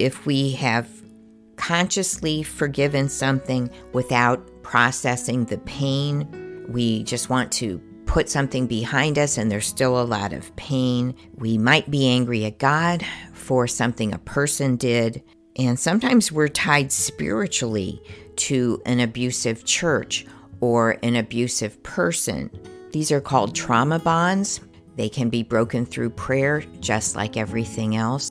if we have consciously forgiven something without processing the pain, we just want to put something behind us and there's still a lot of pain. We might be angry at God for something a person did. And sometimes we're tied spiritually to an abusive church or an abusive person. These are called trauma bonds. They can be broken through prayer, just like everything else.